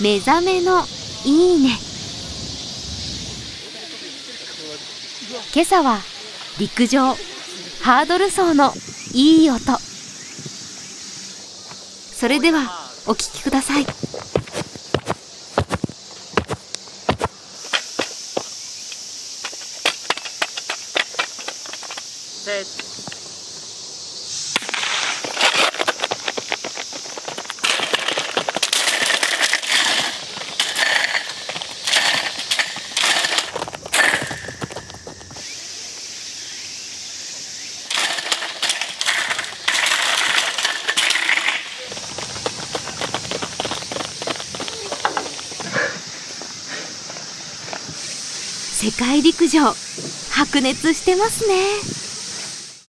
目覚めのいいね。今朝は陸上ハードル走のいい音。それではお聴きください。世界陸上白熱してますね。